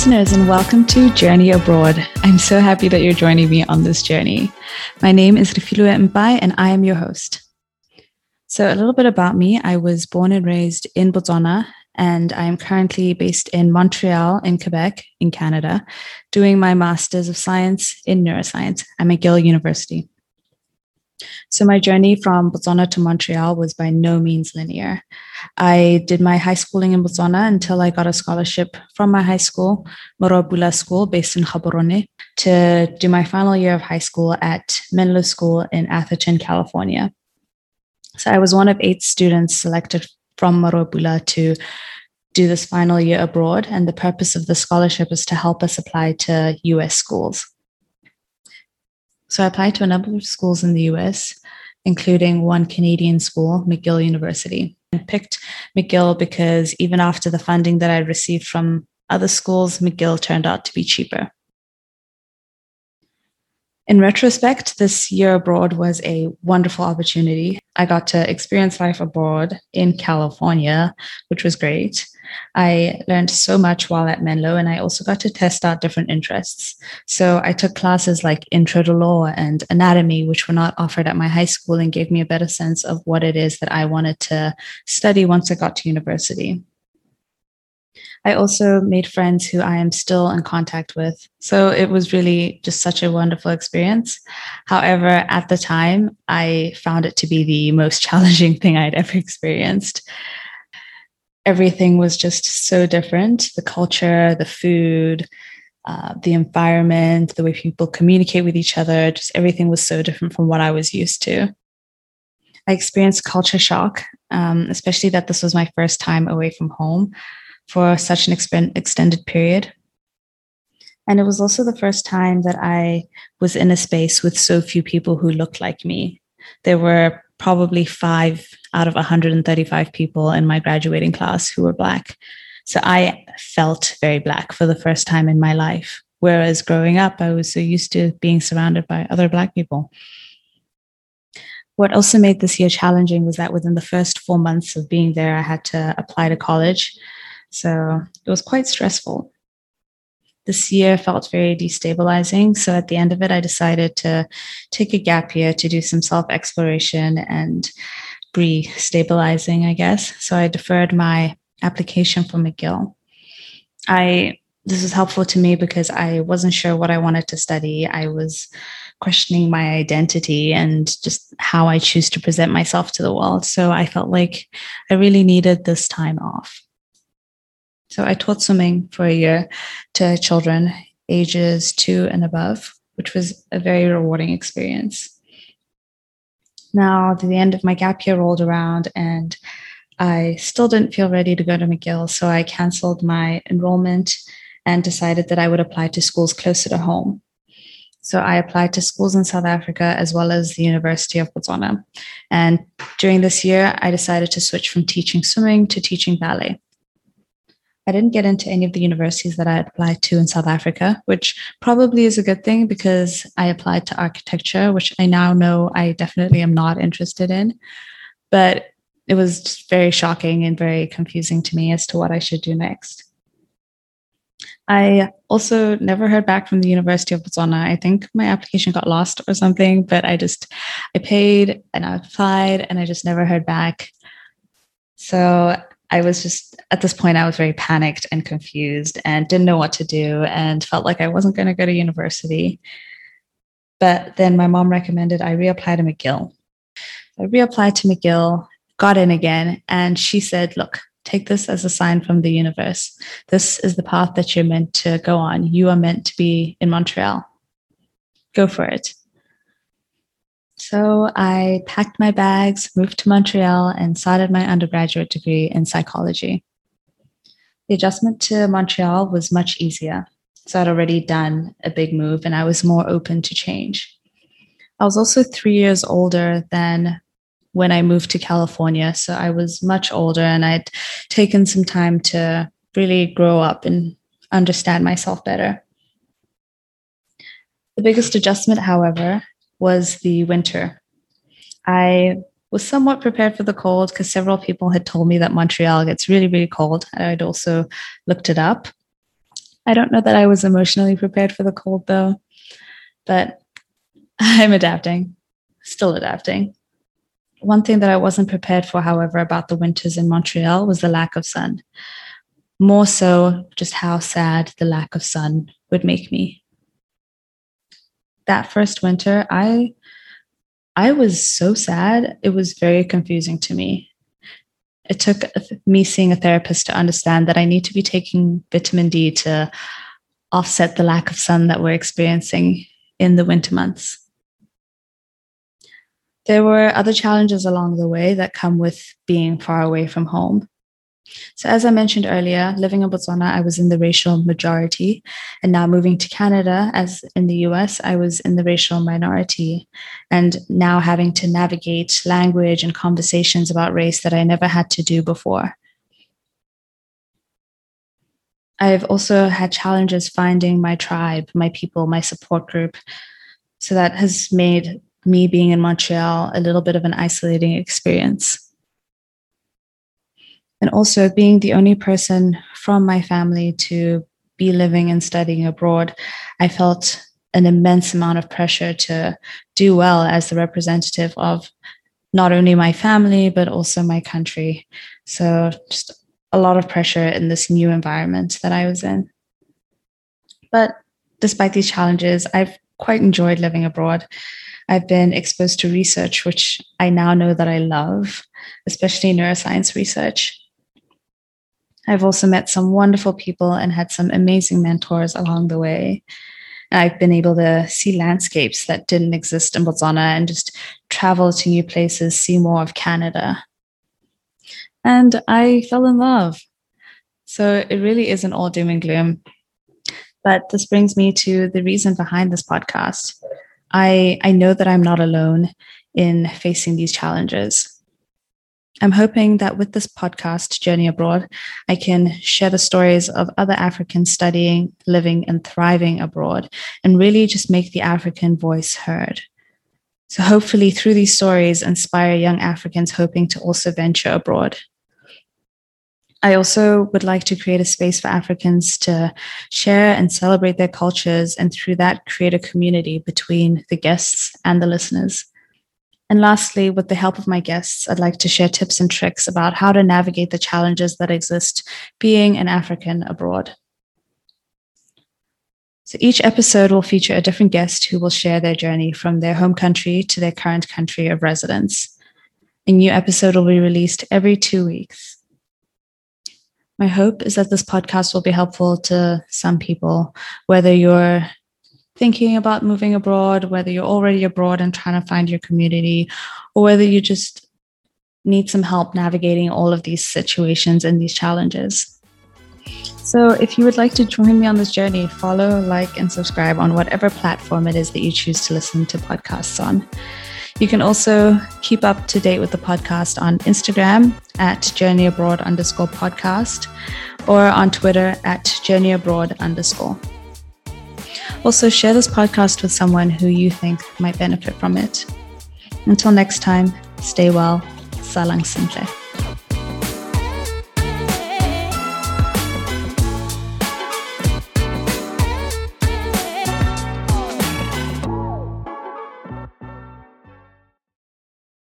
listeners, and welcome to Journey Abroad. I'm so happy that you're joining me on this journey. My name is Refilwe Mbai, and I am your host. So, a little bit about me I was born and raised in Botswana, and I am currently based in Montreal, in Quebec, in Canada, doing my Master's of Science in Neuroscience at McGill University. So, my journey from Botswana to Montreal was by no means linear. I did my high schooling in Botswana until I got a scholarship from my high school, Maru-a-Pula School, based in Gaborone, to do my final year of high school at Menlo School in Atherton, California. So, I was one of eight students selected from Maru-a-Pula to do this final year abroad. And the purpose of the scholarship is to help us apply to US schools. So I applied to a number of schools in the US, including one Canadian school, McGill University. I picked McGill because even after the funding that I received from other schools, McGill turned out to be cheaper. In retrospect, this year abroad was a wonderful opportunity. I got to experience life abroad in California, which was great. I learned so much while at Menlo, and I also got to test out different interests. So I took classes like Intro to Law and Anatomy, which were not offered at my high school, and gave me a better sense of what it is that I wanted to study once I got to university. I also made friends who I am still in contact with. So it was really just such a wonderful experience. However, at the time, I found it to be the most challenging thing I'd ever experienced everything was just so different the culture, the food, uh, the environment, the way people communicate with each other, just everything was so different from what I was used to. I experienced culture shock, um, especially that this was my first time away from home for such an exp- extended period. And it was also the first time that I was in a space with so few people who looked like me. There were probably five out of 135 people in my graduating class who were Black. So I felt very Black for the first time in my life. Whereas growing up, I was so used to being surrounded by other Black people. What also made this year challenging was that within the first four months of being there, I had to apply to college. So it was quite stressful this year felt very destabilizing. So at the end of it, I decided to take a gap year to do some self exploration and re stabilizing, I guess. So I deferred my application for McGill. I this was helpful to me because I wasn't sure what I wanted to study. I was questioning my identity and just how I choose to present myself to the world. So I felt like I really needed this time off. So I taught swimming for a year to children ages two and above, which was a very rewarding experience. Now, the end of my gap year rolled around and I still didn't feel ready to go to McGill. So I canceled my enrollment and decided that I would apply to schools closer to home. So I applied to schools in South Africa as well as the University of Botswana. And during this year, I decided to switch from teaching swimming to teaching ballet. I didn't get into any of the universities that I applied to in South Africa, which probably is a good thing because I applied to architecture, which I now know I definitely am not interested in. But it was just very shocking and very confusing to me as to what I should do next. I also never heard back from the University of Botswana. I think my application got lost or something, but I just I paid and I applied and I just never heard back. So I was just at this point, I was very panicked and confused and didn't know what to do and felt like I wasn't going to go to university. But then my mom recommended I reapply to McGill. I reapplied to McGill, got in again, and she said, Look, take this as a sign from the universe. This is the path that you're meant to go on. You are meant to be in Montreal. Go for it. So I packed my bags, moved to Montreal, and started my undergraduate degree in psychology. The adjustment to Montreal was much easier. So I'd already done a big move and I was more open to change. I was also three years older than when I moved to California. So I was much older and I'd taken some time to really grow up and understand myself better. The biggest adjustment, however, was the winter. I was somewhat prepared for the cold because several people had told me that Montreal gets really, really cold. I'd also looked it up. I don't know that I was emotionally prepared for the cold though, but I'm adapting, still adapting. One thing that I wasn't prepared for, however, about the winters in Montreal was the lack of sun. More so, just how sad the lack of sun would make me. That first winter, I I was so sad. It was very confusing to me. It took me seeing a therapist to understand that I need to be taking vitamin D to offset the lack of sun that we're experiencing in the winter months. There were other challenges along the way that come with being far away from home. So, as I mentioned earlier, living in Botswana, I was in the racial majority. And now moving to Canada, as in the US, I was in the racial minority. And now having to navigate language and conversations about race that I never had to do before. I've also had challenges finding my tribe, my people, my support group. So that has made me being in Montreal a little bit of an isolating experience and also being the only person from my family to be living and studying abroad, I felt an immense amount of pressure to do well as the representative of not only my family, but also my country. So, just a lot of pressure in this new environment that I was in. But despite these challenges, I've quite enjoyed living abroad. I've been exposed to research, which I now know that I love, especially neuroscience research. I've also met some wonderful people and had some amazing mentors along the way. I've been able to see landscapes that didn't exist in Botswana and just travel to new places, see more of Canada. And I fell in love. So it really isn't all doom and gloom. But this brings me to the reason behind this podcast. I, I know that I'm not alone in facing these challenges. I'm hoping that with this podcast, Journey Abroad, I can share the stories of other Africans studying, living, and thriving abroad, and really just make the African voice heard. So, hopefully, through these stories, inspire young Africans hoping to also venture abroad. I also would like to create a space for Africans to share and celebrate their cultures, and through that, create a community between the guests and the listeners. And lastly, with the help of my guests, I'd like to share tips and tricks about how to navigate the challenges that exist being an African abroad. So each episode will feature a different guest who will share their journey from their home country to their current country of residence. A new episode will be released every two weeks. My hope is that this podcast will be helpful to some people, whether you're thinking about moving abroad, whether you're already abroad and trying to find your community, or whether you just need some help navigating all of these situations and these challenges. So, if you would like to join me on this journey, follow, like, and subscribe on whatever platform it is that you choose to listen to podcasts on. You can also keep up to date with the podcast on Instagram at journeyabroad underscore podcast or on Twitter at journeyabroad underscore. Also, share this podcast with someone who you think might benefit from it. Until next time, stay well. Salang sentle.